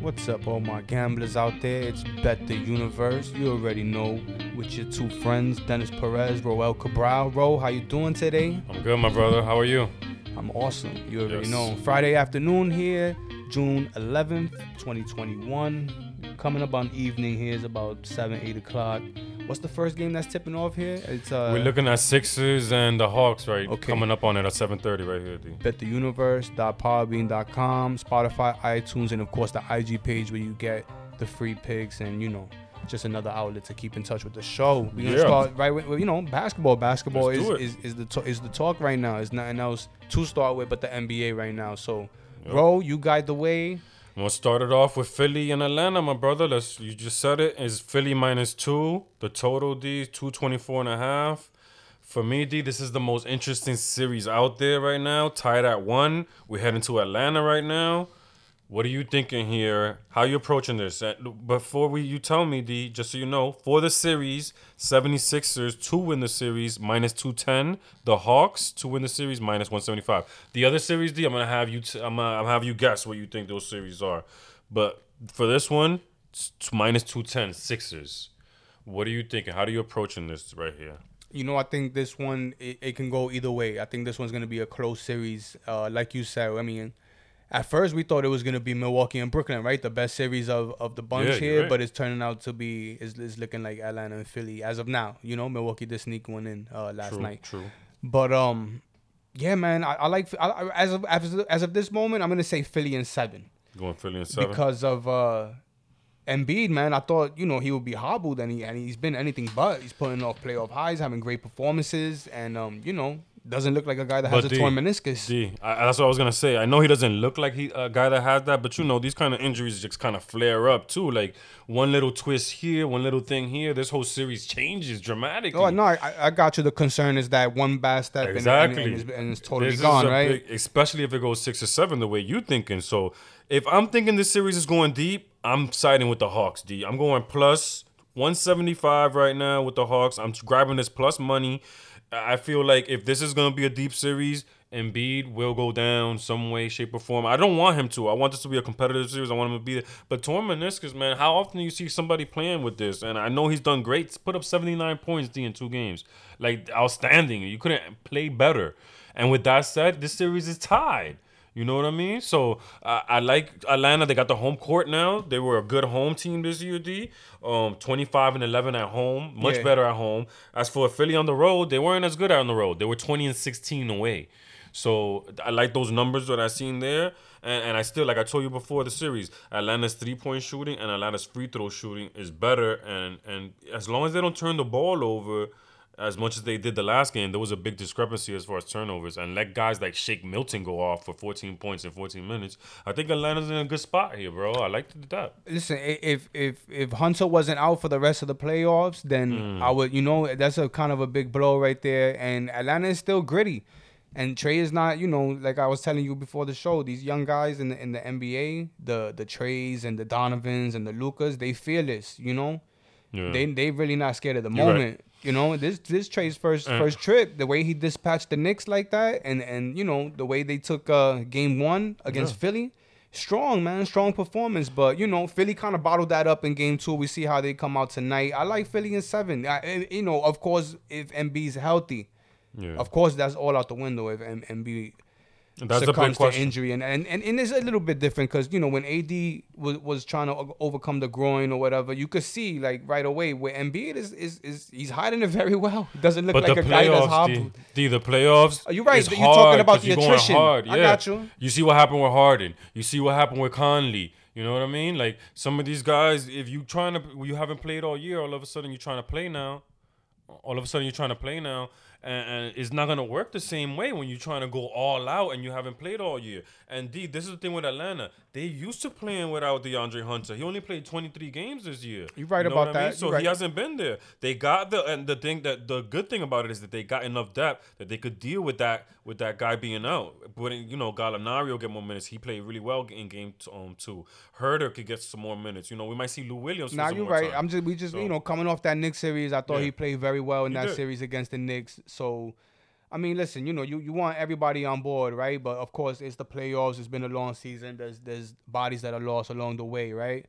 What's up, all my gamblers out there? It's Bet the Universe. You already know with your two friends, Dennis Perez, Roel Cabral. Ro, how you doing today? I'm good, my brother. How are you? I'm awesome. You already Yes. know. Friday afternoon here, June 11th, 2021. Coming up on evening here is about 7, 8 o'clock. What's the first game that's tipping off here? It's uh, We're looking at Sixers and the Hawks, right? Okay. Coming up on it at 7:30 right here, D. bettheuniverse.podbean.com, Spotify, iTunes, and of course the IG page where you get the free picks and you know just another outlet to keep in touch with the show. We're gonna Yeah. start right with you know basketball. Basketball is, is is the to- is the talk right now. There's nothing else to start with but the NBA right now. So, Yep. bro, you guide the way. We'll start it off with Philly and Atlanta, my brother. Let's you just said it is Philly minus two. The total D 224 and a half. For me, D, this is the most interesting series out there right now. Tied at one. We're heading to Atlanta right now. What are you thinking here? How you approaching this? Before we you tell me, D, just so you know, for the series, 76ers to win the series, minus 210. The Hawks to win the series, minus 175. The other series, D, I'm gonna have you t- I'm I'm gonna have you guess what you think those series are. But for this one, t- minus 210 Sixers. What are you thinking? How are you approaching this right here? You know, I think this one it, it can go either way. I think this one's gonna be a close series. Uh, like you said, I mean, at first we thought it was gonna be Milwaukee and Brooklyn, right? The best series of, of the bunch Yeah, here, right. but it's turning out to be is is looking like Atlanta and Philly as of now. You know, Milwaukee did sneak one in uh, last True, night, true. but um, yeah, man, I, I like I, I- as of as of, as of this moment, I'm gonna say Philly in seven Going Philly and seven. because of uh. Embiid, man, I thought you know he would be hobbled, and he and he's been anything but. He's putting off playoff highs, having great performances, and um, you know, doesn't look like a guy that has But a D- torn meniscus. D, I, that's what I was gonna say. I know he doesn't look like he a guy that has that, but you know these kind of injuries just kind of flare up too. Like one little twist here, one little thing here, this whole series changes dramatically. Oh no, I, I got you. The concern is that one bad step and- Exactly. and, and, it's, and it's totally This gone, right? big- especially if it goes six or seven, the way you're thinking. So if I'm thinking this series is going deep, I'm siding with the Hawks. D. I'm going plus 175 right now with the Hawks. I'm grabbing this plus money. I feel like if this is gonna be a deep series, Embiid will go down some way, shape, or form. I don't want him to. I want this to be a competitive series. I want him to be there. But torn meniscus, man, how often do you see somebody playing with this? And I know he's done great. Put up 79 points D in two games. Like outstanding. You couldn't play better. And with that said, this series is tied. You know what I mean? So uh, I like Atlanta. They got the home court now. They were a good home team this year, D. Um, 25 and 11 at home, much Yeah. better at home. As for Philly on the road, they weren't as good on the road. They were 20 and 16 away. So I like those numbers that I seen there. And, and I still, like I told you before the series, Atlanta's three point shooting and Atlanta's free throw shooting is better. And and as long as they don't turn the ball over as much as they did the last game, there was a big discrepancy as far as turnovers. And let guys like Shake Milton go off for 14 points in 14 minutes. I think Atlanta's in a good spot here, bro. I like that. Listen, if if if Hunter wasn't out for the rest of the playoffs, then Mm. I would, you know, that's a kind of a big blow right there. And Atlanta is still gritty, and Trae is not, you know, like I was telling you before the show. These young guys in the in the NBA, the the Traes and the Donovans and the Lukas, they fearless, you know. Yeah. They they really not scared of the You're right. You know, this this Trae's first Uh. first trip, the way he dispatched the Knicks like that, and and you know the way they took uh game one against Yeah. Philly, strong man, strong performance. But you know, Philly kind of bottled that up in game two. We see how they come out tonight. I like Philly in seven. I, I- you know, of course, if Embiid's healthy, yeah. of course that's all out the window. If M- MB That's a big succumbs to injury, and and and, and it's a little bit different because you know when AD was, was trying to overcome the groin or whatever, you could see like right away where Embiid is is, is he's hiding it very well. Doesn't look But like the a guy that's playoffs, D, hobbled. D, the playoffs. Are you're right. You're talking about the attrition. hard. I got you. You see what happened with Harden. You see what happened with Conley. You know what I mean? Like some of these guys, if you trying to, you haven't played all year, all of a sudden you're trying to play now. All of a sudden you're trying to play now, and, it's not gonna work the same way when you're trying to go all out and you haven't played all year. And D, this is the thing with Atlanta. They used to playing without DeAndre Hunter. He only played 23 games this year. You're right You know about what I mean? that. So You're he hasn't been there. They got the and the thing that the good thing about it is that they got enough depth that they could deal with that with that guy being out. But you know, Gallinari will get more minutes. He played really well in game t- um two. Huerter could get some more minutes. You know, we might see Lou Williams. Now some you're right. time. I'm just we just So- you know coming off that Knicks series, I thought Yeah. he played very well in He that did. series against the Knicks. So I mean, listen, you know, you, you want everybody on board, right? But of course, it's the playoffs. It's been a long season. There's there's bodies that are lost along the way, right?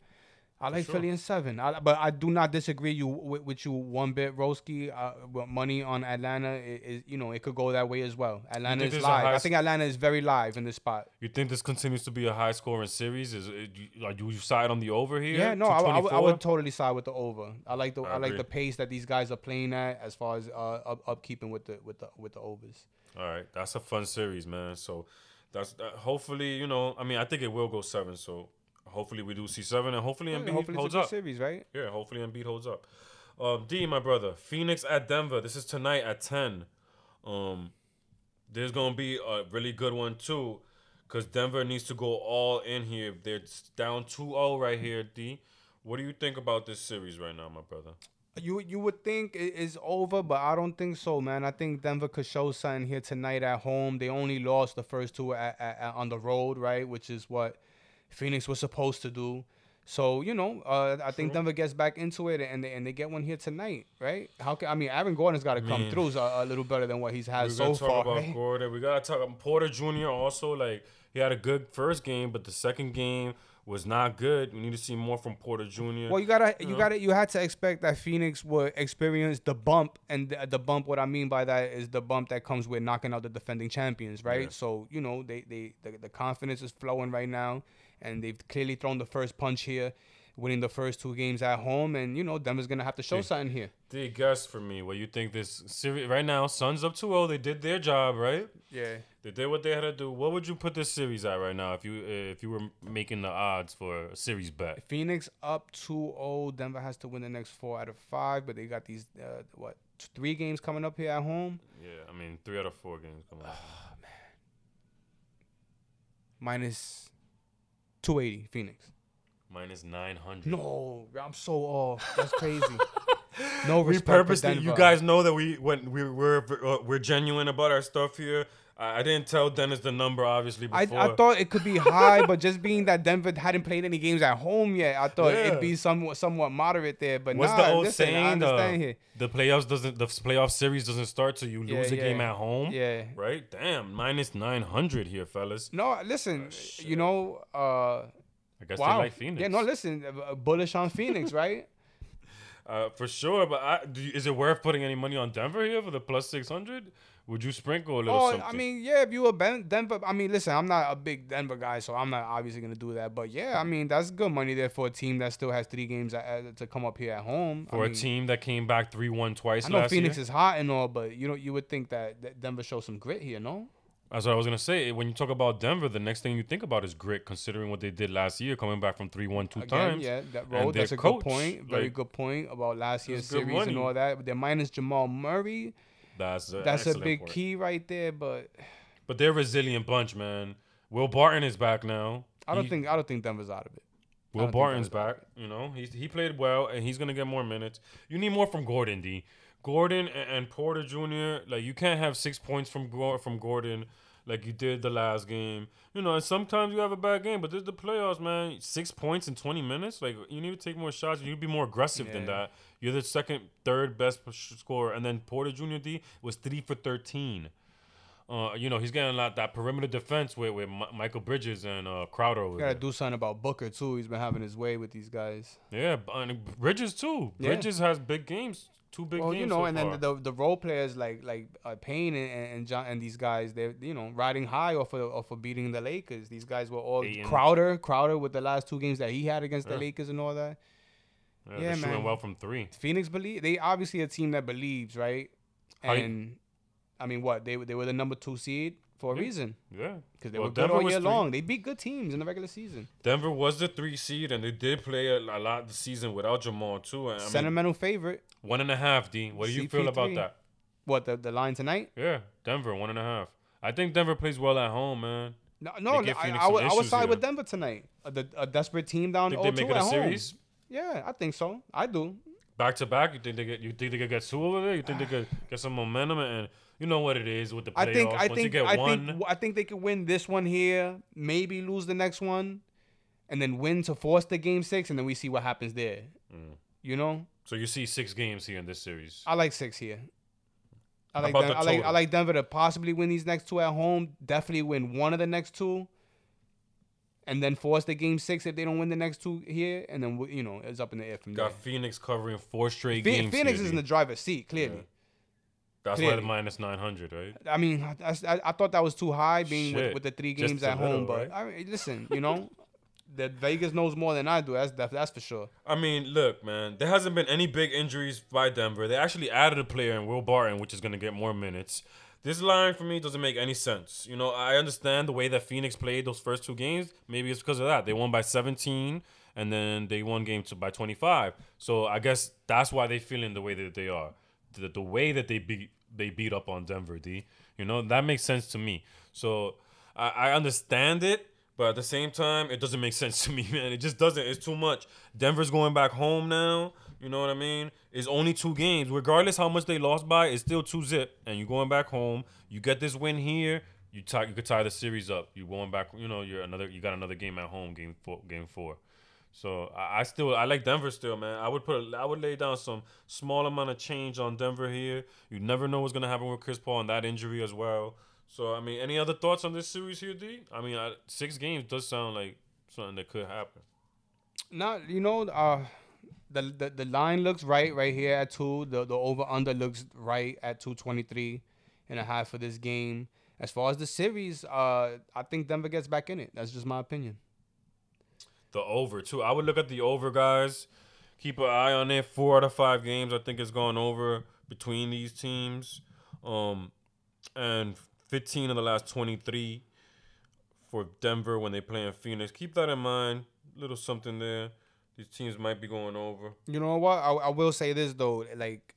I like sure. Philly in seven, I, but I do not disagree you with, with you one bit, Roski. Uh, money on Atlanta is, is, you know, it could go that way as well. Atlanta is live. I think Atlanta is very live in this spot. You think this continues to be a high scoring series? Is it, you- like you side on the over here? Yeah, no, I, I, would- I would totally side with the over. I like the I I, like the pace that these guys are playing at as far as uh, up, upkeeping with the with the with the overs. All right, that's a fun series, man. So that's that, hopefully you know. I mean, I think it will go seven. So hopefully we do see seven, and hopefully Embiid Hopefully, holds it's a good up. series, right? Yeah, hopefully Embiid holds up. Um, D, my brother, Phoenix at Denver. This is tonight at ten. Um, there's gonna be a really good one too, cause Denver needs to go all in here. They're down 2-0 right here. D, what do you think about this series right now, my brother? You you would think it is over, but I don't think so, man. I think Denver could show something here tonight at home. They only lost the first two at, at, at- on the road, right? Which is what Phoenix was supposed to do. So you know, uh, I think Denver gets back into it, and they, and they get one here tonight, right? How can I mean? Aaron Gordon's got to come through a, a little better than what he's had We so far. about right? Gordon. We gotta talk about Porter Jr. Also, like he had a good first game, but the second game was not good. We need to see more from Porter Jr. Well, you gotta, you know? gotta, you had to expect that Phoenix would experience the bump, and the, the bump. What I mean by that is the bump that comes with knocking out the defending champions, right? Yeah. So you know, they, they, the, the confidence is flowing right now, and they've clearly thrown the first punch here, winning the first two games at home, and you know, Denver's gonna have to show Yeah. something here. D, guess for me what you think this series right now. Suns up 2-0. They did their job, right? Yeah. They did what they had to do. What would you put this series at right now if you uh, if you were making the odds for a series bet? Phoenix up 2-0. Denver has to win the next four out of five, but they got these uh, what three games coming up here at home. Yeah, I mean three out of four games. Come on. Minus 280 Phoenix. Minus 900. No, I'm so off. That's crazy. no we respect for purposely you guys know that we when we we're uh, we're genuine about our stuff here I, I didn't tell dennis the number obviously I, before I thought it could be high, but just being that Denver hadn't played any games at home yet, I thought Yeah. it'd be somewhat somewhat moderate there. But what's nah, the old listen, saying uh, understand the, here. the playoffs doesn't the playoff series doesn't start till you Yeah, lose a yeah. game at home Yeah. right damn minus 900 here fellas No, listen, Oh, you know, uh, i guess wow. they like phoenix Yeah, no, listen, uh, bullish on Phoenix, right? uh, for sure but I, do you, is it worth putting any money on denver here for the plus 600 would you sprinkle a little Oh, something I mean, yeah, if you were Ben- Denver, I mean, listen, I'm not a big Denver guy, so I'm not obviously gonna do that. But yeah, I mean, that's good money there for a team that still has three games uh, to come up here at home. for I a mean, team that came back 3-1 twice I know Phoenix year is hot and all, but you know, you would think that, that Denver shows some grit here, no? That's what I was gonna say. When you talk about Denver, the next thing you think about is grit, considering what they did last year, coming back from three one two Again, times. yeah, that road. That's a coach, good point. Very like, good point about last year's series and all that. But they're minus Jamal Murray. That's a That's a big point. key right there. But But they're a resilient bunch, man. Will Barton is back now. I don't He- think I don't think Denver's out of it. Will Barton's back. You know, he he played well, and he's gonna get more minutes. You need more from Gordon, D. Gordon and, and Porter Jr. Like you can't have six points from from Gordon. Like you did the last game, you know. And sometimes you have a bad game, but this is the playoffs, man. Six points in twenty minutes. Like you need to take more shots. You need to be more aggressive than that. You're the second, third best scorer, and then Porter Jr. D was three for thirteen. Uh, you know he's getting a lot that perimeter defense with with Mi- Mikal Bridges and uh, Crowder over You gotta there. do something about Booker too. He's been having his way with these guys. Yeah, and Bridges too. Yeah. Bridges has big games, two big Well, games. you know, so and far. then the the role players like like uh, Payne and and, John, and these guys, they're you know riding high off of off of beating the Lakers. These guys were all. Crowder, Crowder with the last two games that he had against Yeah. the Lakers and all that. yeah, yeah, they're shooting well from three. Phoenix believe they obviously a team that believes, right? How you- And I mean, what they they were the number two seed for a Yeah. reason Yeah, because they Well, were good Denver all year long. They beat good teams in the regular season. Denver was the three seed, and they did play a, a lot the season without Jamal too. And, I mean, Sentimental favorite. one and a half. Dean. What do you feel about that? What the the line tonight? Yeah, Denver one and a half. I think Denver plays well at home, man. No, no, I, I, would, I would side with Denver tonight. A, the, a desperate team down Think 0 they oh make it at a home. series Yeah, I think so. I do. Back to back. You think they get? You think they could get two over there? You think they could get some momentum? And you know what it is with the playoffs. I think. I Once think. get I one, think. I think they could win this one here. Maybe lose the next one, and then win to force the game six, and then we see what happens there. Mm. You know, so you see six games here in this series. I like six here. I like Den- I like I like Denver to possibly win these next two at home. Definitely win one of the next two, and then force the game six if they don't win the next two here, and then you know it's up in the air from Got there. Phoenix covering four straight Phe- games. Phoenix here, is in the driver's seat clearly. Yeah. That's why the minus nine hundred, right? I mean, I, I, I thought that was too high being with, with the three games at home, little, but right? I mean, listen, you know, that Vegas knows more than I do. That's that's for sure. I mean, look, man, there hasn't been any big injuries by Denver. They actually added a player in Will Barton, which is going to get more minutes. This line for me doesn't make any sense. You know, I understand the way that Phoenix played those first two games. Maybe it's because of that. They won by 17 and then they won game two by 25. So I guess that's why they feeling the way that they are. The, the way that they beat they beat up on Denver, D. You know, that makes sense to me. So I, I understand it, but at the same time, it doesn't make sense to me, man. It just doesn't. It's too much. Denver's going back home now. You know what I mean? It's only two games. Regardless how much they lost by, it's still two zip. And you're going back home. You get this win here. You tie. You could tie the series up. You're going back. You know, you're another. You got another game at home. Game four. Game four. So I, I still I like Denver still, man. I would put a, I would lay down some small amount of change on Denver here. You never know what's gonna happen with Chris Paul and that injury as well. So I mean, any other thoughts on this series here, D? I mean, I, six games does sound like something that could happen. Not you know, uh, the, the the line looks right right here at two. The the over under looks right at two twenty three and a half for this game. As far as the series, uh, I think Denver gets back in it. That's just my opinion. The over too. I would look at the over, guys. Keep an eye on it. Four out of five games, I think, is going over between these teams. Um, and 15 of the last 23 for Denver when they play in Phoenix. Keep that in mind. Little something there. These teams might be going over. You know what? I, I will say this though, like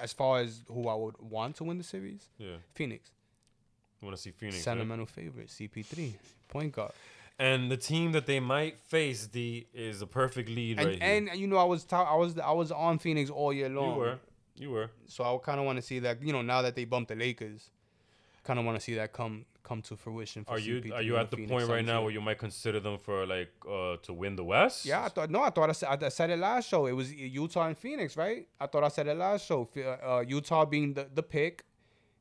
as far as who I would want to win the series, Yeah, Phoenix, you want to see Phoenix. right? sentimental favorite, CP3, point guard. And the team that they might face, D, is a perfect lead And right here. and you know I was ta- I was I was on Phoenix all year long. you were, you were. So I kind of want to see that. You know, now that they bumped the Lakers, kind of want to see that come come to fruition. For Are you CP3 are you at the Phoenix point right now here. where you might consider them for like uh to win the West? Yeah, I thought no, I thought I said, I said it last show. It was Utah and Phoenix, right? I thought I said it last show. Uh, Utah being the the pick,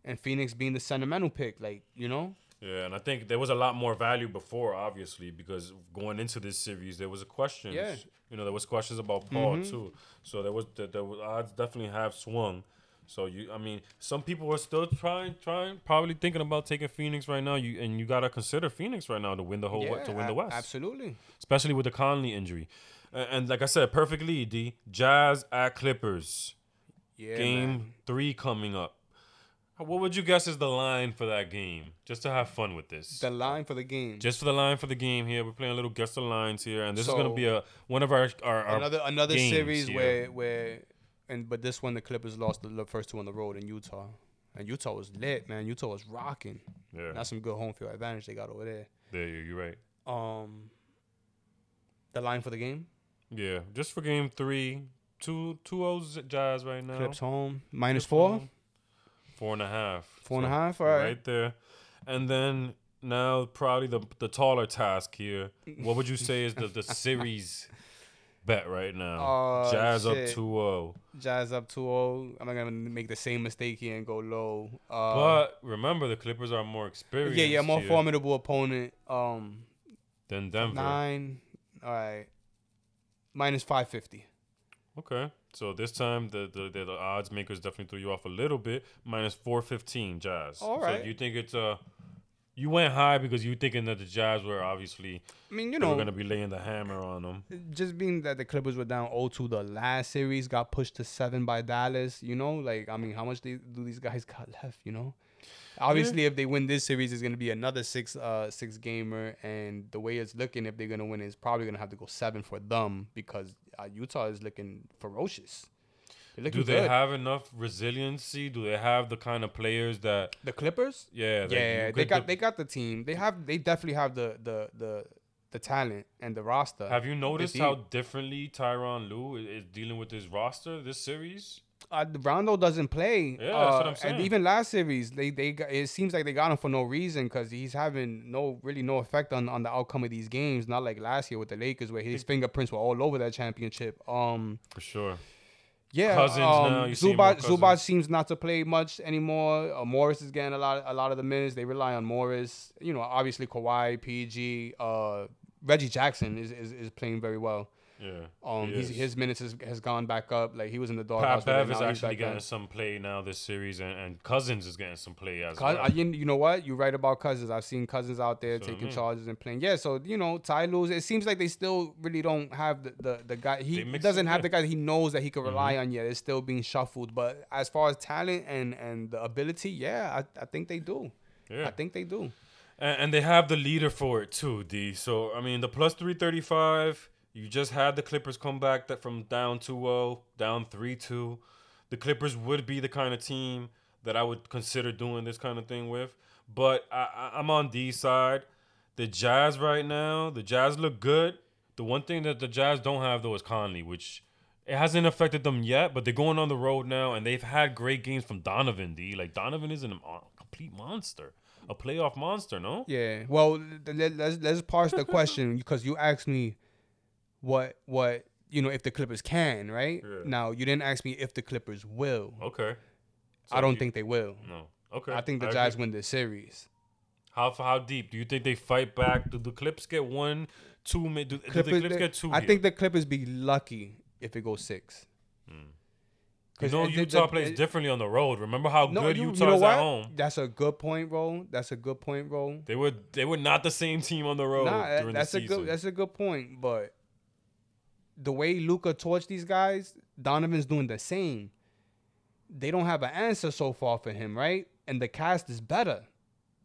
and Phoenix being the sentimental pick. Like you know, Yeah, and I think there was a lot more value before, obviously, because going into this series, there was a question. Yeah. Mm-hmm. You know, there was questions about Paul too. So there was the, the odds definitely have swung. So you, I mean, some people are still trying, trying, probably thinking about taking Phoenix right now. You and you gotta consider Phoenix right now to win the whole yeah, to win the West, Absolutely. especially with the Conley injury. And, and like I said, perfect lead. D Jazz at Clippers. Yeah, game man. three coming up. What would you guess is the line for that game? Just to have fun with this. The line for the game. Just for the line for the game here, we're playing a little guess the lines here, and this is gonna be a one of our our, our another another series here. where where and but this one the Clippers lost the, first two on the road in Utah. And Utah was lit, man. Utah was rocking. yeah, That's some good home field advantage they got over there. there you you're right. Um, the line for the game: Yeah, just for game three, two two O's Jazz right now. Clips home minus Clips four, home. Four and a half. four and a So, half. All right. right there, and then now probably the the taller task here. What would you say is the the series bet right now? Oh, Jazz up shit. 2-0. Jazz up 2-0. I'm not gonna make the same mistake here and go low. Uh, But remember, the Clippers are more experienced. yeah, yeah, more here formidable opponent. Um, than Denver. nine. All right. Minus five fifty. Okay, so this time the, the the the odds makers definitely threw you off a little bit. Minus four fifteen, Jazz. All right. So you think it's uh you went high because you thinking that the Jazz were obviously I mean, you they were know, gonna be laying the hammer on them. just being that the Clippers were down 0-2 the last series, got pushed to seven by Dallas. You know, like I mean, how much do these guys got left? You know, obviously, if they win this series, it's gonna be another six uh six gamer, and the way it's looking, if they're gonna win, it's probably gonna have to go seven for them because uh, Utah is looking ferocious. Do they good. have enough resiliency? Do they have the kind of players that the Clippers? yeah that Yeah, they got de- they got the team. They have they definitely have the the the the talent and the roster. have you noticed how differently Tyronn Lue is, dealing with his roster this series? uh, Rondo doesn't play. Yeah, uh, that's what I'm And saying. even last series, they they got, it seems like they got him for no reason because he's having no really no effect on on the outcome of these games. Not like last year with the Lakers where his fingerprints were all over that championship. Um, For sure. Yeah, Cousins um, now, you see Zubac, Zubac seems not to play much anymore. Uh, Morris is getting a lot, a lot of the minutes. They rely on Morris. You know, obviously Kawhi, PG, uh, Reggie Jackson is, is, is playing very well. Yeah. Um, he he's, his minutes has, has gone back up. Like he was in the Pat doghouse. Bev is he's actually getting some play now this series, and, and Cousins is getting some play as Cous- well. you, you know what? You're right about Cousins. I've seen Cousins out there So, I taking mean- charges and playing. Yeah, so you know, Ty Lue. It seems like they still really don't have the the, the guy. He doesn't have the guy he knows that he could rely Mhm. on yet. It's still being shuffled. But as far as talent and and the ability, yeah, I, I think they do. yeah. I think they do. And, and they have the leader for it too, D. So I mean, the plus three thirty five. You just had the Clippers come back that from down 2-0, down three two. The Clippers would be the kind of team that I would consider doing this kind of thing with. But I, I, I'm on D side. The Jazz right now, the Jazz look good. The one thing that the Jazz don't have though is Conley, which it hasn't affected them yet. But they're going on the road now, and they've had great games from Donovan. D. Like Donovan is a complete monster, a playoff monster. No. Yeah. Well, let's let's parse the question because you asked me what what you know if the Clippers can right Yeah. now. You didn't ask me if the Clippers will. Okay. So I don't you- think they will. No. Okay. I think the agree. Jazz win this series. How how deep do you think they fight back? Do the Clips get one, two? Do, do the Clips they- get two? I here? think the Clippers be lucky if it goes six. Hmm. you know it- Utah it- plays it- differently on the road. Remember how No, good you, Utah you know is what? at home. That's a good point, bro. That's a good point, bro. They were they were not the same team on the road Nah, during that's the a good that's a good point. But the way Luka torched these guys, Donovan's doing the same. They don't have an answer so far for him, right? And the cast is better.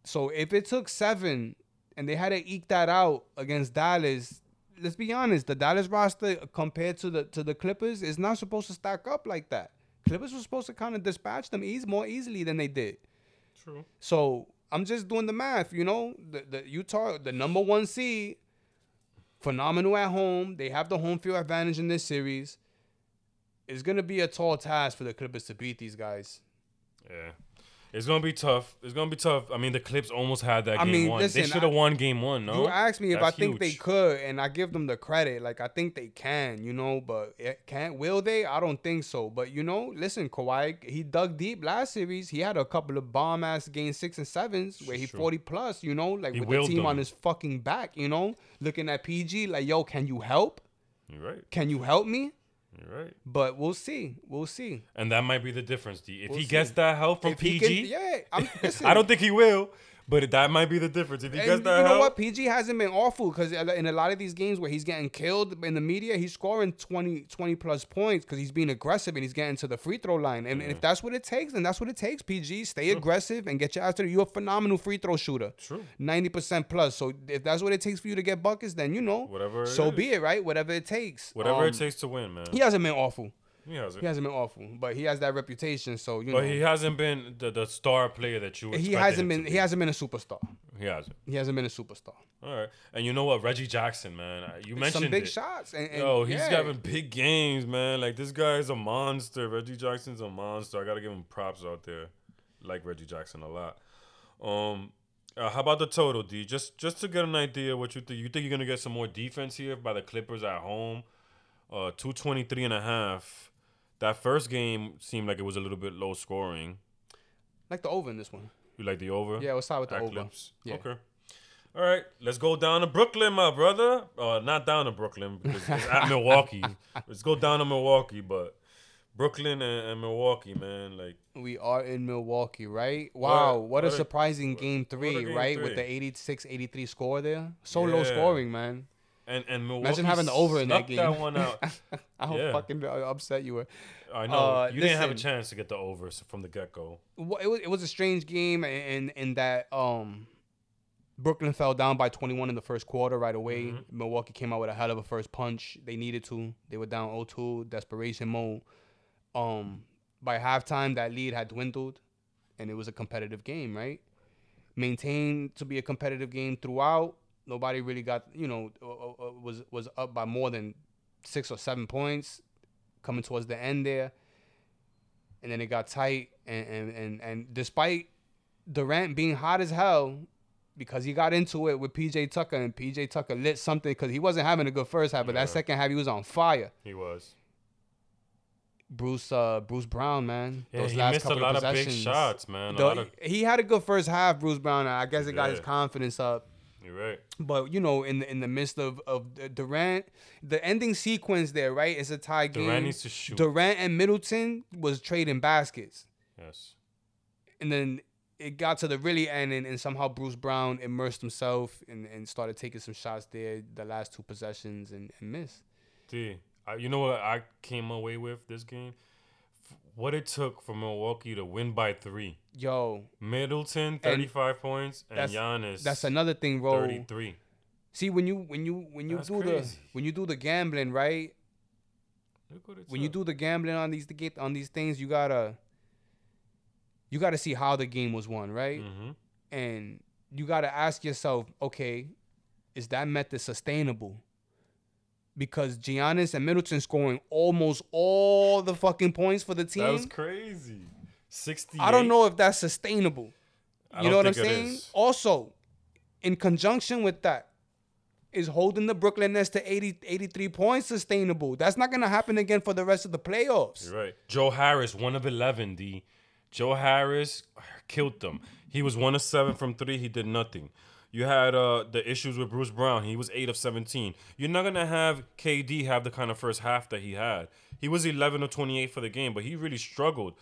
So if it took seven and they had to eke that out against Dallas, let's be honest, the Dallas roster compared to the to the Clippers is not supposed to stack up like that. Clippers were supposed to kind of dispatch them ease more easily than they did. True. So I'm just doing the math, you know. The, the Utah, the number one seed, phenomenal at home. They have the home field advantage in this series. It's gonna be a tall task for the Clippers to beat these guys. Yeah. It's gonna be tough. It's gonna be tough. I mean, the Clips almost had that I game mean, one. listen, they should have won game one. No, You asked me if That's I think they could, and I give them the credit. Like I think they can, you know, but eh, it can't. Will they? I don't think so. But you know, listen, Kawhi, he dug deep last series. He had a couple of bomb ass game six and sevens where he Sure. forty plus. You know, like He with the team them. on his fucking back. You know, looking at PG like, yo, can you help? You're right. Can you help me? You're right. But we'll see. We'll see. And that might be the difference, D. If We'll he see. gets that help from If he PG, can- yeah, I'm, listen, I don't think he will, but that might be the difference. If he And gets you that know help, what? PG hasn't been awful because in a lot of these games where he's getting killed in the media, he's scoring 20, 20 plus points because he's being aggressive and he's getting to the free throw line. And if that's what it takes, then that's what it takes. PG, stay aggressive and get your ass to the. You're a phenomenal free throw shooter. True. Ninety percent plus. So if that's what it takes for you to get buckets, then you know, Whatever So is. be it, right? Whatever it takes. whatever Um, it takes to win, man. He hasn't been awful. He hasn't. He hasn't been awful, but he has that reputation. So you But know, he hasn't been the, the star player that you. he hasn't been. be. He hasn't been a superstar. He hasn't. He hasn't been a superstar. All right. And you know what? Reggie Jackson, man. You mentioned Some big it. shots. And, and Yo, he's yeah. having big games, man. Like this guy is a monster. Reggie Jackson's a monster. I gotta give him props out there. Like Reggie Jackson a lot. Um, uh, how about the total, D? Just just to get an idea what you think. You think you're gonna get some more defense here by the Clippers at home? Uh, 223 and a half. That first game seemed like it was a little bit low scoring. like the over in this one. You like the over? Yeah, we'll start with the over. Yeah. Okay. All right, let's go down to Brooklyn, my brother. Uh, not down to Brooklyn because it's at Milwaukee. Let's go down to Milwaukee, but Brooklyn and, and Milwaukee, man. Like, We are in Milwaukee, right? Wow, what, what a a- surprising what- game three, game right? three. With the 86-83 score there. So low scoring, man. And and Milwaukee having the over in that game. that one out. How Yeah. fucking upset you were. I know Uh, you didn't have a chance to get the over from the get go. Well, It was, it was a strange game in, in that um, Brooklyn fell down by 21 in the first quarter right away. Mm-hmm. Milwaukee came out with a hell of a first punch. They needed to. They were down 0-2, desperation mode. Um, by halftime, that lead had dwindled, and it was a competitive game, right? Maintained to be a competitive game throughout. Nobody really got, you know, uh, uh, uh, was was up by more than six or seven points coming towards the end there. And then it got tight, and and and, and despite Durant being hot as hell, because he got into it with PJ Tucker, and PJ Tucker lit something because he wasn't having a good first half, but Yeah. that second half he was on fire. He was. Bruce uh Bruce Brown, man. Yeah, he missed a lot of big shots, man. The- of, he had a good first half, Bruce Brown. I guess it got his confidence up. You're right. But you know, in the in the midst of of Durant, the ending sequence there, right? is a tie game. Durant needs to shoot. Durant and Middleton was trading baskets, Yes. and then it got to the really end, and, and somehow Bruce Brown immersed himself and, and started taking some shots there, the last two possessions, and, and missed. D. I, you know what I came away with this game? What it took for Milwaukee to win by three. Yo, Middleton, 35 points, and that's- Giannis, that's another thing, bro. 33. See, when you when you when you That's do crazy. the when you do the gambling, right? Look what it when you do the gambling on these to get on these things, you gotta you gotta see how the game was won, right? Mhm. And you gotta ask yourself, okay, is that method sustainable? Because Giannis and Middleton scoring almost all the fucking points for the team. That was crazy. 68. I don't know if that's sustainable. I You know what I'm saying? is. Also, in conjunction with that, is holding the Brooklyn Nets to 80, 83 points sustainable? That's not gonna happen again for the rest of the playoffs. You're right. Joe Harris, one of 11, D. Joe Harris killed them. He was one of seven from three. He did nothing. You had uh, the issues with Bruce Brown. He was eight of 17. You're not going to have KD have the kind of first half that he had. He was 11 of 28 for the game, but he really struggled.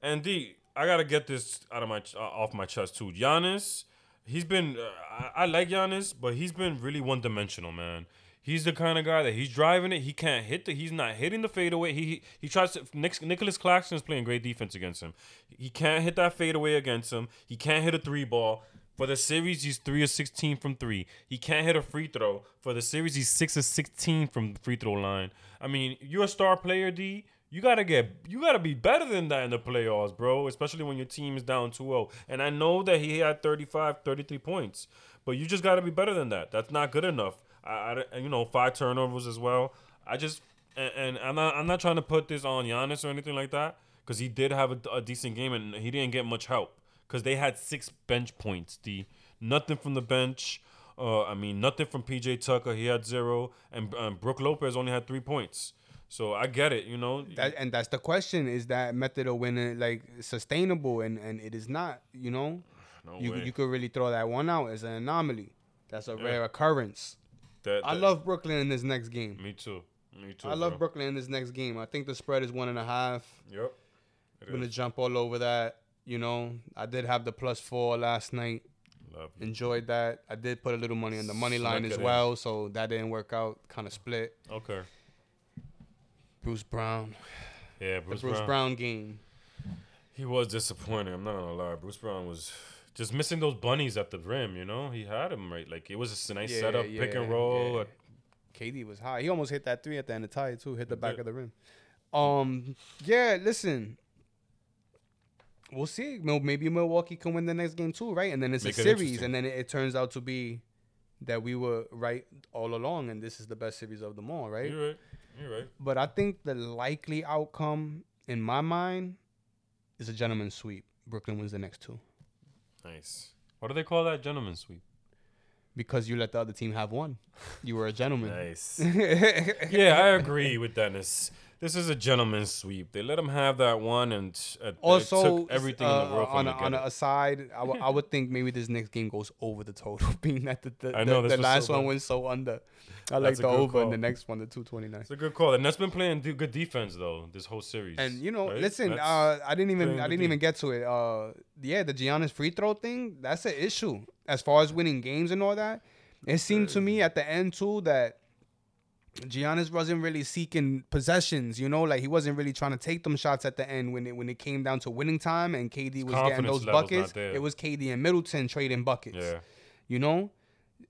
And D, I got to get this out of my uh, off my chest too. Giannis, he's been uh, I, I like Giannis, but he's been really one dimensional, man. He's the kind of guy that he's driving it. He can't hit the. He's not hitting the fadeaway. He he, he tries to. Nick, Nicholas Claxton is playing great defense against him. He can't hit that fadeaway against him. He can't hit a three ball. For the series, he's three of sixteen from three. He can't hit a free throw. For the series, he's six of sixteen from the free throw line. I mean, you're a star player, D. You gotta get, you gotta be better than that in the playoffs, bro. Especially when your team is down 2-0. And I know that he had 35, 33 points, but you just gotta be better than that. That's not good enough. I, I you know, five turnovers as well. I just, and, and I'm not, I'm not trying to put this on Giannis or anything like that, because he did have a, a decent game and he didn't get much help, because they had six bench points. The nothing from the bench. Uh, I mean, nothing from PJ Tucker. He had zero, and um, Brook Lopez only had three points. So I get it, you know. That, and that's the question: Is that method of winning like sustainable? And and it is not. You know, no you way. you could really throw that one out as an anomaly. That's a rare occurrence. That- I love Brooklyn in this next game. Me too. Me too. I love bro. Brooklyn in this next game. I think the spread is one and a half. Yep. I'm gonna jump all over that. You know, I did have the plus four last night. Enjoyed that. I did put a little money on the money line Snuck as it in. well, so that didn't work out. Kind of split. Okay. Bruce Brown, Yeah, the Bruce, Bruce Brown. Game. He was disappointing. I'm not gonna lie. Bruce Brown was just missing those bunnies at the rim. You know, he had him right. Like it was a nice Yeah, setup, pick yeah, and roll. yeah. KD was high. He almost hit that three at the end of the tie too. Hit the back of the rim. Um, yeah. Listen, we'll see. Maybe Milwaukee can win the next game too, right? And then it's Make a it series, and then it, it turns out to be that we were right all along, and this is the best series of them all, right? You're right. You're right. But I think the likely outcome in my mind is a gentleman's sweep. Brooklyn wins the next two Nice. What do they call that gentleman sweep? because you let the other team have one. You were a gentleman. Nice. yeah, I agree with Dennis. This is a gentleman's sweep. They let him have that one, and uh, it Also, took everything uh, in the world on, a, on a aside, I would- think maybe this next game goes over the total, being that the, the, I know, the, the last so one went so under. I like the over and the next one, the 229. It's a good call. And that's been playing good defense though this whole series. And you know, right? listen, uh, I didn't even I didn't even get to it. Uh, yeah, the Giannis free throw thing, that's an issue as far as winning games and all that. It seemed to me at the end too that Giannis wasn't really seeking possessions. You know, like he wasn't really trying to take them shots at the end when it when it came down to winning time and KD was getting those buckets. It was KD and Middleton trading buckets. yeah, You know,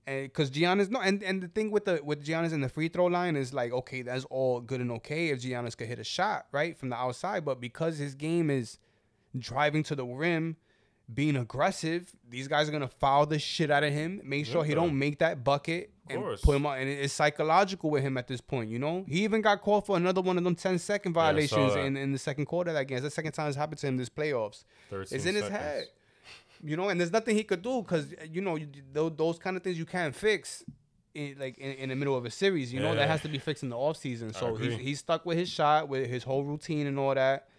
because Giannis no, and and the thing with the with Giannis in the free throw line is like okay, that's all good and okay if Giannis could hit a shot right from the outside, but because his game is driving to the rim, being aggressive, these guys are gonna foul the shit out of him. Make sure he Yeah. don't make that bucket and course. put him on. And it's psychological with him at this point. You know, he even got called for another one of them 10 second violations that. in, in the second quarter of that game. It's the second time it's happened to him this playoffs. It's in his head. You know, and there's nothing he could do because you know you, those kind of things you can't fix. in, like in, in the middle of a series. You know Yeah. that has to be fixed in the off season. So he's he's stuck with his shot, with his whole routine and all that.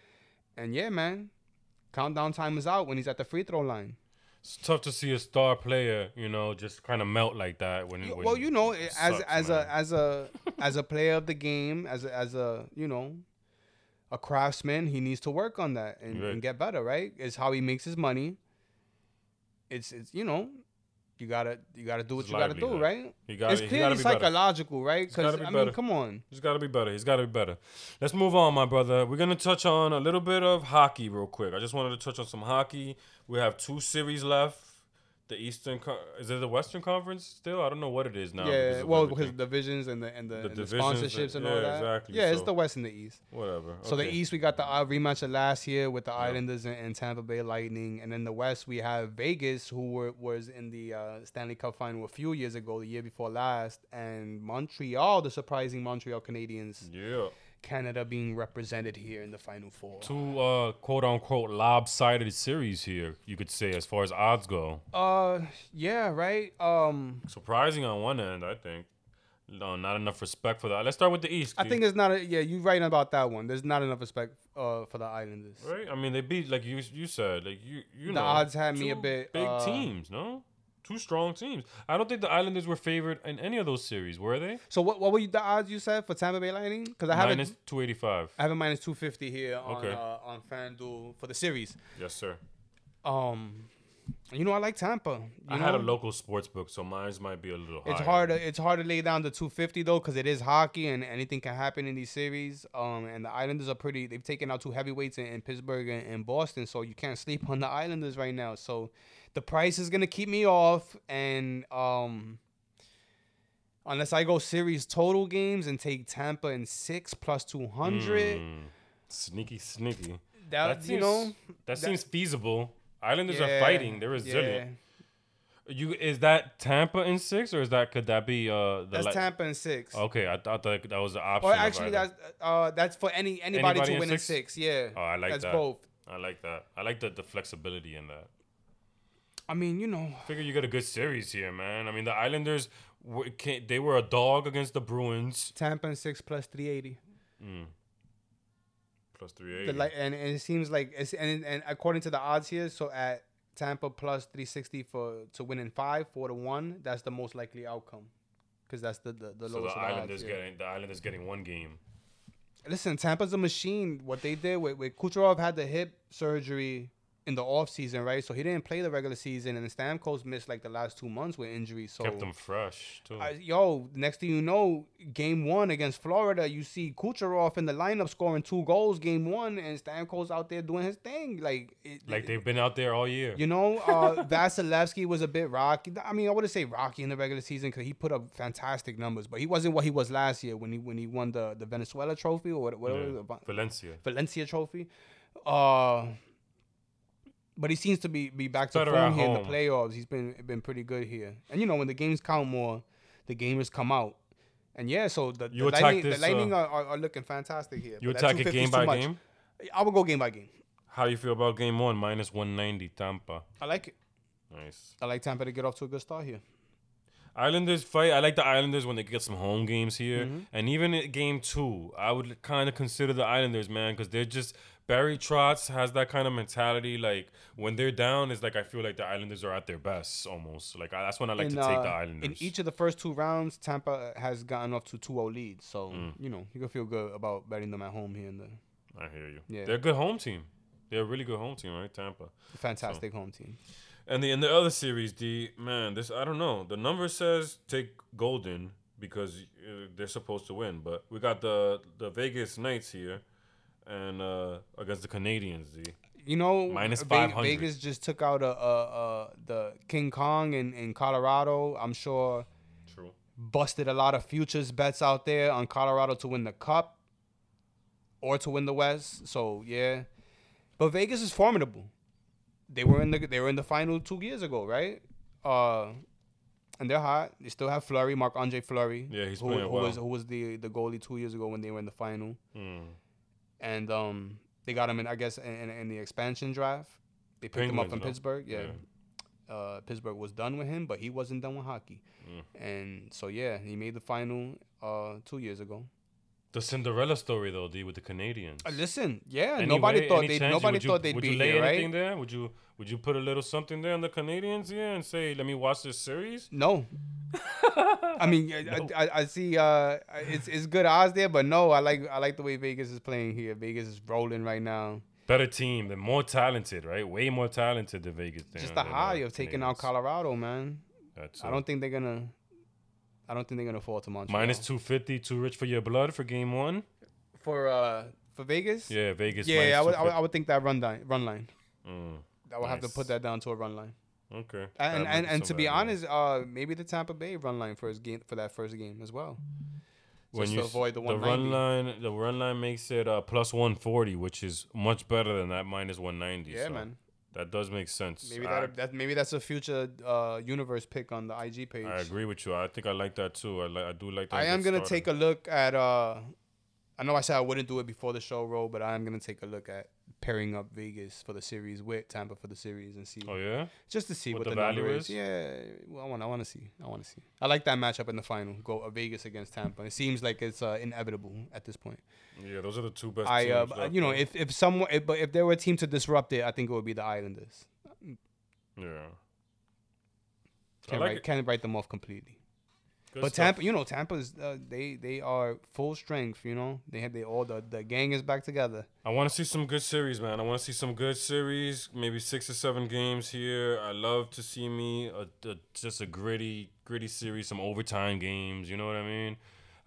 And yeah, man, countdown time is out when he's at the free throw line. It's tough to see a star player, you know, just kind of melt like that when. when well, you know, it as sucks, as man. a as a as a player of the game, as a, as a you know, a craftsman, he needs to work on that and, Right. and get better. Right? is how he makes his money. It's it's you know, you gotta you gotta do what you gotta do, right? He gotta- it's clearly gotta be better. psychological, right? Because be I mean, come on. He's got to be better. He's got to be better. Let's move on, my brother. We're gonna touch on a little bit of hockey real quick. I just wanted to touch on some hockey. We have two series left. The Eastern Co- is it the Western Conference still? I don't know what it is now. yeah, of well, because the divisions and the and the, The and the sponsorships and- and all yeah, that. exactly. Yeah, it's the West and the East. whatever. So the East, we got the uh, rematch of last year with the Islanders and, and Tampa Bay Lightning, and then the West, we have Vegas, who were was in the uh, Stanley Cup final a few years ago, the year before last, and Montreal, the surprising Montreal Canadiens, Yeah. Canada being represented here in the final four. Two uh, quote unquote lopsided series here, you could say, as far as odds go. Uh, yeah, right. Um, Surprising on one end, I think. No, not enough respect for that. Let's start with the East. I think there's not a yeah. You're right about that one. There's not enough respect uh for the Islanders. Right? I mean, they beat like you you said, like you you The know. odds had me a bit, big uh, teams, no? Two strong teams. I don't think the Islanders were favored in any of those series, were they? So what what were you, the odds you said for Tampa Bay Lightning? Because I have Minus it. two eighty five. I have a minus two fifty here on Okay. uh, on FanDuel for the series. Yes, sir. Um, you know I like Tampa. You I know? had a local sports book, so mine might be a little higher. It's hard. To, it's hard to lay down the 250 though, because it is hockey and anything can happen in these series. Um, and the Islanders are pretty. They've taken out two heavyweights in, in Pittsburgh and, and Boston, so you can't sleep on the Islanders right now. So the price is gonna keep me off, and um, unless I go series total games and take Tampa in six plus 200, Mm, sneaky, sneaky. that, That you know, that, that- seems feasible. Islanders yeah, are fighting. They're resilient. You is that Tampa in six, or is that could that be uh the That's Tampa in six. Okay, I thought that that was the option. Or actually, that's uh, that's for any anybody, Anybody to in win six? in six. Yeah. Oh, I like that's that. both. I like that. I like the, the flexibility in that. I mean, you know, Figure you got a good series here, man. I mean, the Islanders, were, they were a dog against the Bruins. Tampa in six plus three eighty. Plus 380. The like, and, and it seems like it's and, and according to the odds here, so at Tampa plus three sixty for to win in five, four to one, that's the most likely outcome, because that's the the, the so lowest. of the Islanders odds, yeah. getting the Islanders getting one game. Listen, Tampa's a machine. What they did with, with Kucherov had the hip surgery in the off season, right? So he didn't play the regular season, and Stamkos missed like the last two months with injuries. So Kept them fresh too. I, yo, next thing you know, game one against Florida, you see Kucherov in the lineup scoring two goals. Game one, and Stamkos out there doing his thing, like it, like they've been out there all year. you know, uh, Vasilevskiy was a bit rocky. I mean, I wouldn't say rocky in the regular season because he put up fantastic numbers, but he wasn't what he was last year when he when he won the, the Venezuela Trophy or what- whatever Yeah. Valencia. Valencia Trophy. Uh, but he seems to be be back to Better form at here in home. the playoffs. He's been been pretty good here, and you know when the games count more, the gamers come out. And yeah, so the, You the attack Lightning, this, the Lightning uh, are, are, are looking fantastic here. You but that attack it 250 is game too by much. game. I will go game by game. How do you feel about game one minus one ninety Tampa? I like it. Nice. I like Tampa to get off to a good start here. Islanders fight. I like the Islanders when they get some home games here, Mm-hmm. and even in game two, I would kind of consider the Islanders, man, because they're just Barry Trotz has that kind of mentality. Like when they're down, it's like I feel like the Islanders are at their best almost. Like I, that's when I like in, to take uh, the Islanders. in each of the first two rounds, Tampa has gotten off to 2-0 leads. So, Mm. you know, you can feel good about betting them at home here in the I hear you. Yeah. They're a good home team. They're a really good home team, right? Tampa. fantastic home team. And the in the other series, D man, this I don't know. The number says take Golden because uh, they're supposed to win, but we got the the Vegas Knights here, and uh against the Canadiens, D. You know, 500. Vegas just took out a, a, a the King Kong in, in Colorado. I'm sure True. busted a lot of futures bets out there on Colorado to win the Cup or to win the West. So yeah, but Vegas is formidable. They were in the they were in the final two years ago, right? Uh, and they're hot. They still have Fleury, Marc Andre Fleury. Yeah, he's who, playing who well. was who was the the goalie two years ago when they were in the final. Hmm. And um, they got him in, I guess, in, in the expansion draft. They picked him up Penguins, from no? Pittsburgh, yeah. Yeah. uh, Pittsburgh was done with him, but he wasn't done with hockey. Mm. And so yeah, he made the final uh, two years ago. The Cinderella story though, D, with the Canadiens. Uh, listen, yeah, Any nobody way- thought they nobody you- thought they'd would be you lay here, anything right? there? Would you would you put a little something there on the Canadiens here and say, let me watch this series? No. I mean, I, I, I see. Uh, it's it's good odds there, but no, I like I like the way Vegas is playing here. Vegas is rolling right now. Better team, they're more talented, right? Way more talented than Vegas. Just the high of taking out Colorado, man. That's I don't think they're gonna. I don't think they're gonna fall to Montreal. Minus two fifty, too rich for your blood for game one. for uh for Vegas. Yeah, Vegas. yeah, minus I would, I would I would think that run line run line. Mm, I would have to put that down to a run line. okay. And That and, makes and to be value. honest, uh maybe the Tampa Bay run line first game for that first game as well. when Just you to avoid the the run line, the run line makes it uh, plus one forty, which is much better than that minus one ninety. Yeah, so man. That does make sense. Maybe I, that, that maybe that's a future uh universe pick on the IG page. I agree with you. I think I like that too. I like. I do like that. I am gonna starter. take a look at. uh I know I said I wouldn't do it before the show roll, but I am gonna take a look at pairing up Vegas for the series with Tampa for the series and see Oh yeah. just to see What what, the value number is? Yeah, well, I want I want to see. I want to see. I like that matchup in the final. Go uh, Vegas against Tampa. It seems like it's uh, inevitable at this point. Yeah, those are the two best. I uh, you know if if someone if, but if there were a team to disrupt it, I think it would be the Islanders. yeah. Can't like write can't write them off completely. Good but stuff. Tampa, you know, Tampa's uh, they they are full strength. You know, they had they all the the gang is back together. I want to see some good series, man. I want to see some good series, maybe six or seven games here. I love to see me a, a, just a gritty, gritty series, some overtime games. You know what I mean?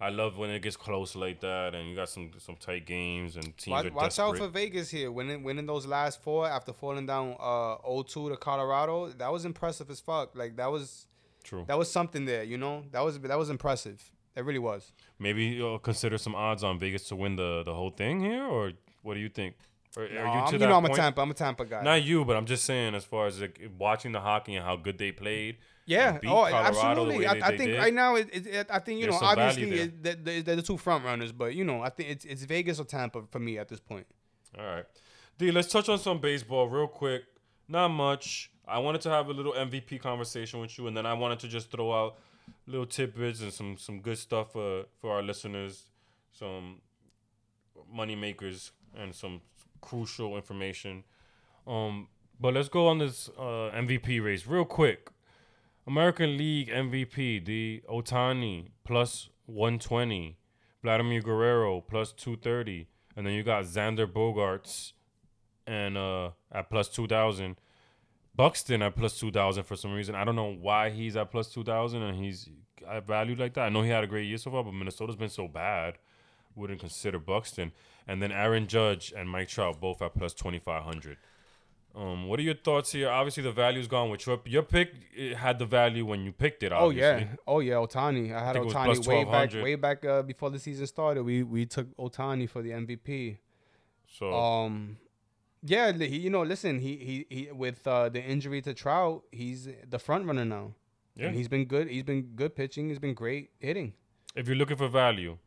I love when it gets close like that, and you got some some tight games and teams Watch, are watch out for Vegas here. Winning winning those last four after falling down uh 0-2 to Colorado. That was impressive as fuck. Like that was True. that was something there. You know, that was that was impressive. That really was. Maybe you'll consider some odds on Vegas to win the the whole thing here, or what do you think? Or, are No, you you know, I'm a? Tampa. I'm a Tampa guy. Not you, but I'm just saying as far as like, watching the hockey and how good they played. Yeah. Oh, Colorado absolutely. I, they- I think did. right now, it, it, I think you know, obviously, it, that- they're the two front runners. But you know, I think it's it's Vegas or Tampa for me at this point. All right. D, let's touch on some baseball real quick. Not much. I wanted to have a little MVP conversation with you, and then I wanted to just throw out little tidbits and some some good stuff for for our listeners, some money makers, and some crucial information. Um, but let's go on this uh, MVP race real quick. American League MVP, the Ohtani plus 120, Vladimir Guerrero plus 230, and then you got Xander Bogaerts and uh at plus 2000. Buxton at plus 2000 for some reason. I don't know why he's at plus 2000 and he's valued like that. I know he had a great year so far, but Minnesota's been so bad. Wouldn't consider Buxton. And then Aaron Judge and Mike Trout both at plus 2500. Um, what are your thoughts here? Obviously, the value's gone with your your pick. It had the value when you picked it. Obviously. Oh Obviously. yeah, oh yeah, Ohtani. I had it Ohtani way back, way back uh, before the season started. We we took Ohtani for the MVP. So Um, yeah, he, you know, listen, he he, he with uh, the injury to Trout, he's the front runner now. yeah, And he's been good. He's been good pitching. He's been great hitting. if you're looking for value,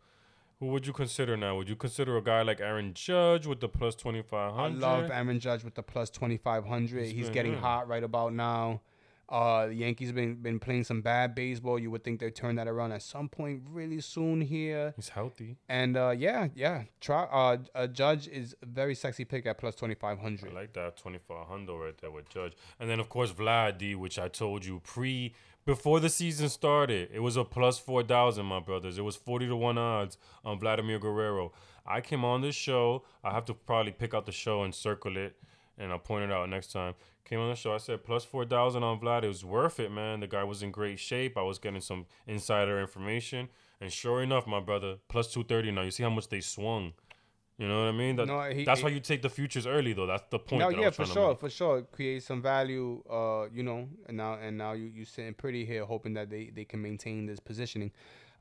who would you consider now? Would you consider a guy like Aaron Judge with the plus 2500? I love Aaron Judge with the plus twenty five hundred. He's He's getting hot right about now. Uh, the Yankees been been playing some bad baseball. You would think they'd turn that around at some point really soon here. He's healthy. And uh, yeah, yeah, try. Uh, uh, Judge is a very sexy pick at plus twenty five hundred. I like that 2500 right there with Judge. And then, of course, Vlad D, which I told you pre before the season started, it was a plus 4,000, my brothers. It was 40 to 1 odds on Vladimir Guerrero. I came on this show. I have to probably pick out the show and circle it, and I'll point it out next time. Came on the show. I said plus 4,000 on Vlad. It was worth it, man. The guy was in great shape. I was getting some insider information. And sure enough, my brother, plus 230 now. You see how much they swung. You know what I mean? That, No, he- that's he- why you take the futures early, though. That's the point. No, yeah, for sure, make. for sure. Create some value. Uh, you know, and now and now you you sitting pretty here, hoping that they they can maintain this positioning.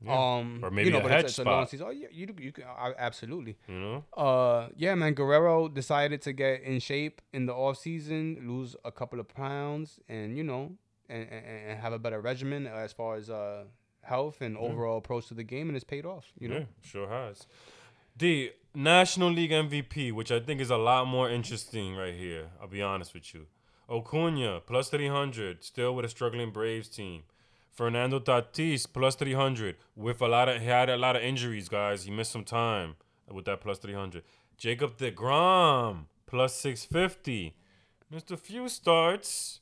Um, Or maybe you know, a but hedge it's, it's a spot. season. Oh yeah, you do- you can uh, absolutely. You know? Uh, yeah, man. Guerrero decided to get in shape in the off season, lose a couple of pounds, and you know, and, and, and have a better regimen as far as uh health and overall approach to the game, and it's paid off. You know, Yeah, sure has. The National League MVP, which I think is a lot more interesting right here. I'll be honest with you. Acuna plus 300, still with a struggling Braves team. Fernando Tatis plus 300 with a lot of he had a lot of injuries, guys. He missed some time with that plus 300. Jacob DeGrom plus 650. Missed a few starts.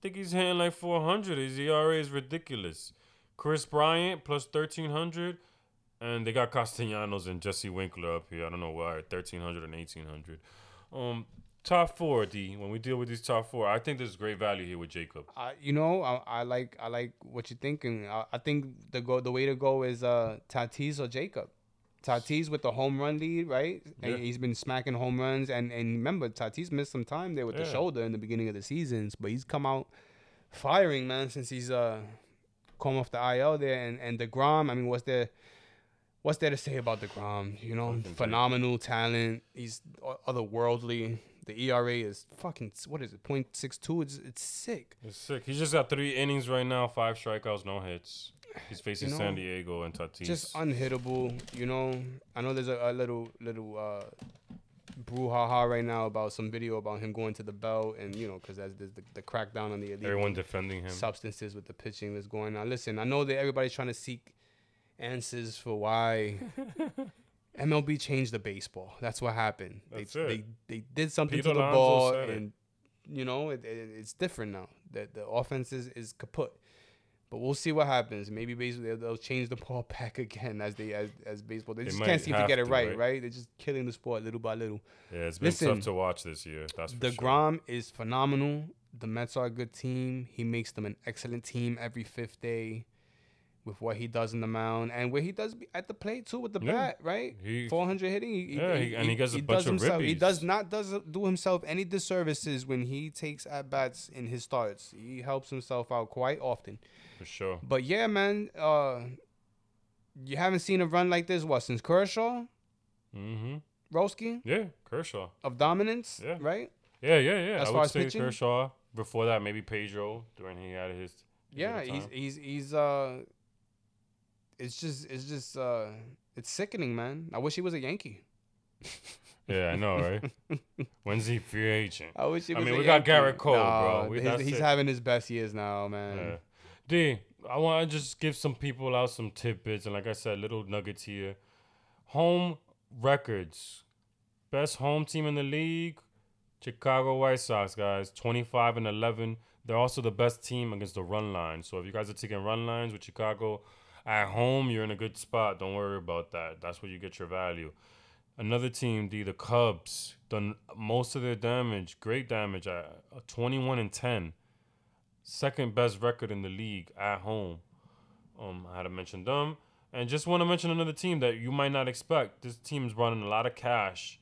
think he's hitting like 400. His ERA is ridiculous. Kris Bryant plus 1300. And they got Castellanos and Jesse Winker up here. I don't know why. 1300 and 1800. Um, top four, D. When we deal with these top four, I think there's great value here with Jacob. You know, I, I like I like what you're thinking. I, I think the go the way to go is uh Tatis or Jacob. Tatis with the home run lead, right? Yeah. he's been smacking home runs. And and remember, Tatis missed some time there with the shoulder in the beginning of the seasons, but he's come out firing, man, since he's uh come off the IL there. And and Degrom, I mean, what's there? What's there to say about Degrom? You know, phenomenal talent. He's otherworldly. The ERA is fucking what is it? 0.62? It's it's sick. It's sick. He's just got three innings right now, five strikeouts, no hits. He's facing You know, San Diego and Tatis. just unhittable. You know, I know there's a, a little little uh, brouhaha right now about some video about him going to the belt, and you know, because there's the, the, the crackdown on the illegal Everyone defending him. substances with the pitching that's going on. Listen, I know that everybody's trying to seek answers for why MLB changed the baseball. That's what happened. That's they, it. they they did something Pete to the Alonso ball, said it. and you know, it, it, it's different now. That the offense is, is kaput. But we'll see what happens. Maybe basically they'll, change the ball back again as they as, as baseball. They They just can't seem to get it to, right, right? right? They're just killing the sport little by little. Yeah, it's been Listen, tough to watch this year. That's for The sure. Is phenomenal. The Mets are a good team. He makes them an excellent team every fifth day with what he does in the mound and where he does at the plate too with the Yeah. bat, right? He- 400 hitting. He, Yeah, he- and he gets a bunch does of himself, He does not does do himself any disservices when he takes at bats in his starts. He helps himself out quite often. for sure. But yeah, man, uh, you haven't seen a run like this what since Kershaw, Mm-hmm. Roski Yeah, Kershaw. of dominance, Yeah. right? Yeah, yeah, yeah. As I far would as say pitching? Kershaw. Before that, maybe Pedro during he had his Yeah, he's he's he's uh it's just it's just uh it's sickening, man. I wish he was a Yankee. Yeah, I know, right? When's he free agent? I wish he I mean, we got Yankee. Gerrit Cole, bro. We- his- he's it. having his best years now, man. Yeah. D, I want to just give some people out some tidbits and like I said, little nuggets here. Home records. Best home team in the league, Chicago White Sox, guys. 25 and 11. They're also the best team against the run line. So if you guys are taking run lines with Chicago at home, you're in a good spot. Don't worry about that. That's where you get your value. Another team, D, the Cubs, done most of their damage, great damage at uh, 21 and 10 second best record in the league at home. Um, I had to mention them, and just want to mention another team that you might not expect. This team's running a lot of cash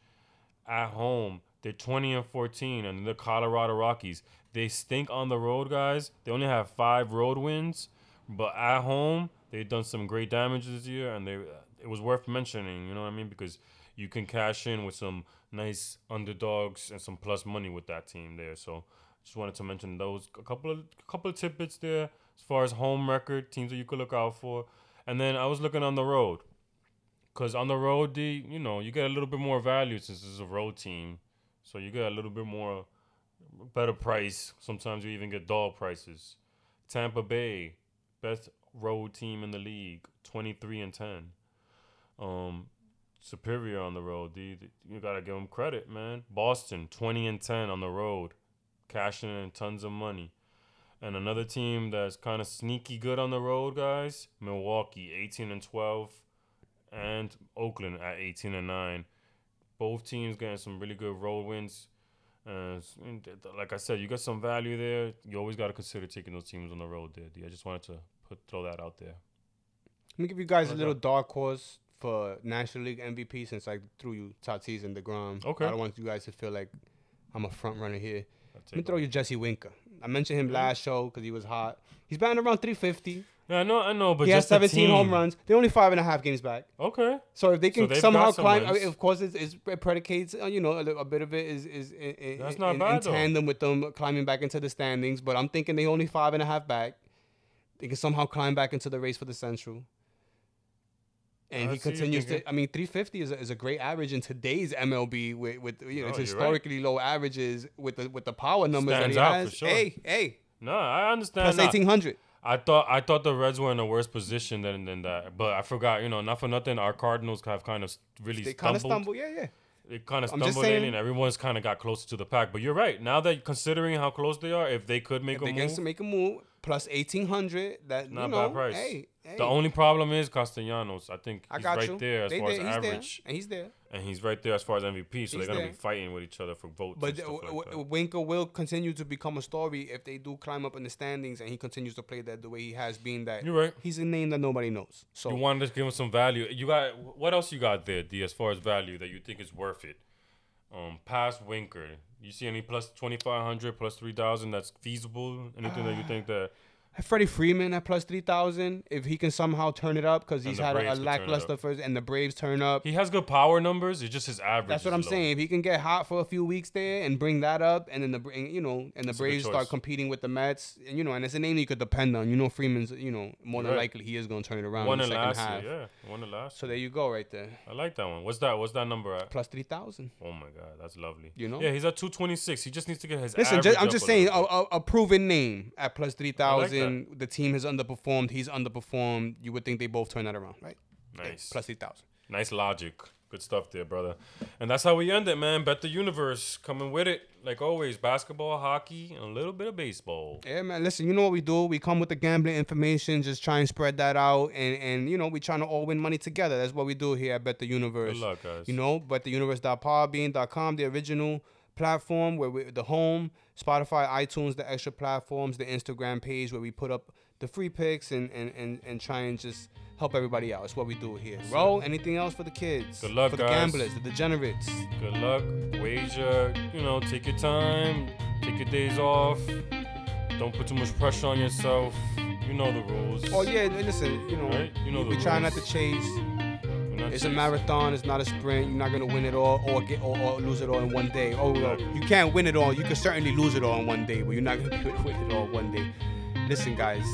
at home. They're 20 and 14, and the Colorado Rockies. They stink on the road, guys. They only have five road wins, but at home they've done some great damage this year, and they uh, it was worth mentioning. You know what I mean? Because you can cash in with some nice underdogs and some plus money with that team there. So just wanted to mention those a couple of a couple of tidbits there as far as home record teams that you could look out for, and then I was looking on the road. Cause on the road, D, you know, you get a little bit more value since it's a road team, so you get a little bit more better price. Sometimes you even get dog prices. Tampa Bay, best road team in the league, twenty three and ten. Um, superior on the road, dude. You gotta give them credit, man. Boston, twenty and ten on the road, cashing in tons of money. And another team that's kind of sneaky good on the road, guys, Milwaukee, eighteen and twelve and Oakland at 18 and 9. Both teams getting some really good road wins. Uh, like I said, you got some value there. You always got to consider taking those teams on the road dude. I just wanted to put throw that out there. Let me give you guys a little dark horse for National League MVP since I threw you Tatis and DeGrom. Okay. I don't want you guys to feel like I'm a front runner here. Let me throw you Jesse Winker. I mentioned him last show because he was hot. He's batting around 350. Yeah, I know, I know, but he has just the 17 home runs. They're only five and a half games back. Okay, So if they can they've somehow some climb, I wins. mean, of course, it's, it's, it predicates, uh, you know, a, little- a bit of it is is in, in, That's not in, bad, in tandem with them climbing back into the standings. But I'm thinking they only five and a half back. They can somehow climb back into the race for the Central. And oh, I he see what you're continues to. I mean, 350 is a, is a great average in today's MLB with with you know No, it's right. historically low averages with the with the power numbers Stands that he has. sure. Hey, hey, No, I understand. plus 1800. I thought I thought the Reds were in a worse position than than that, but I forgot. You know, not for nothing. Our Cardinals have kind of really stumbled. They kind of stumbled. Yeah, yeah. It kind of stumbled in, and everyone's kind of got closer to the pack. But you're right. Now that considering how close they are, if they could make If a they move, make a move plus 1800, that not you know, bad price. hey, hey. The only problem is Castellanos. I think I got right you. there as They far as he's average, there, and he's there. and he's right there as far as MVP. So He's they're gonna there. be fighting with each other for votes. But stuff w- like Winker will continue to become a story if they do climb up in the standings and he continues to play that the way he has been. That You're right. He's a name that nobody knows. So You wanted to give him some value. You got what else you got there, D, as far as value that you think is worth it? Um, past Winker. You see any plus twenty five hundred, plus three thousand that's feasible? Anything that you think that Freddie Freeman at plus three thousand, if he can somehow turn it up because he's had a, a Braves it lackluster first, and the Braves turn up. he has good power numbers, it's just his average. That's what I'm low. saying. If he can get hot for a few weeks there and bring that up, and then the Bra- you know, and the Braves start competing with the Mets, and you know, and it's a name you could depend on. You know, Freeman's, you know, more than Right. likely he is going to turn it around One in the second last half. year, yeah. One in last. So there you go, right there, I like that one. What's that? What's that number at? plus three thousand. Oh my god, that's lovely. You know? Yeah, he's at two twenty six. He just needs to get his. Listen, average just, I'm just saying a, a, a proven name at plus three I the team has underperformed. He's underperformed. You would think they both turn that around, right? Nice. Plus three thousand. Nice logic. Good stuff there, brother. And that's how we end it, man. Bet the universe coming with it. Like always, basketball, hockey, and a little bit of baseball. Yeah, man. Listen, you know what we do? We come with the gambling information, just try and spread that out, and and you know we trying to all win money together. That's what we do here at Bet the Universe. Good luck, guys. You know, bettheuniverse.podbean.com, the original platform where we the home, Spotify, iTunes, the extra platforms, the Instagram page where we put up the free picks and and and, and try and just help everybody out. That's what we do here. Roll. Anything else for the kids? Good luck, for the guys. gamblers, the degenerates. Good luck. Wager. You know, take your time. Take your days off. Don't put too much pressure on yourself. You know the rules. Oh yeah, listen, you know, Right? You know we, the we try not to chase. It's a marathon. It's not a sprint. You're not gonna win it all or get or, or lose it all in one day. Oh, well, you can't win it all. You can certainly lose it all in one day, but you're not gonna be able to win it all one day. Listen, guys,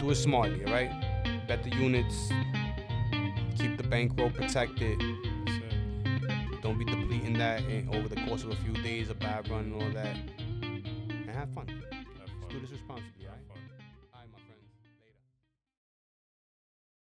do it smartly, all right? Bet the units. Keep the bankroll protected. Don't be depleting that over the course of a few days, a bad run and all that. And have fun. Have Do this responsibly?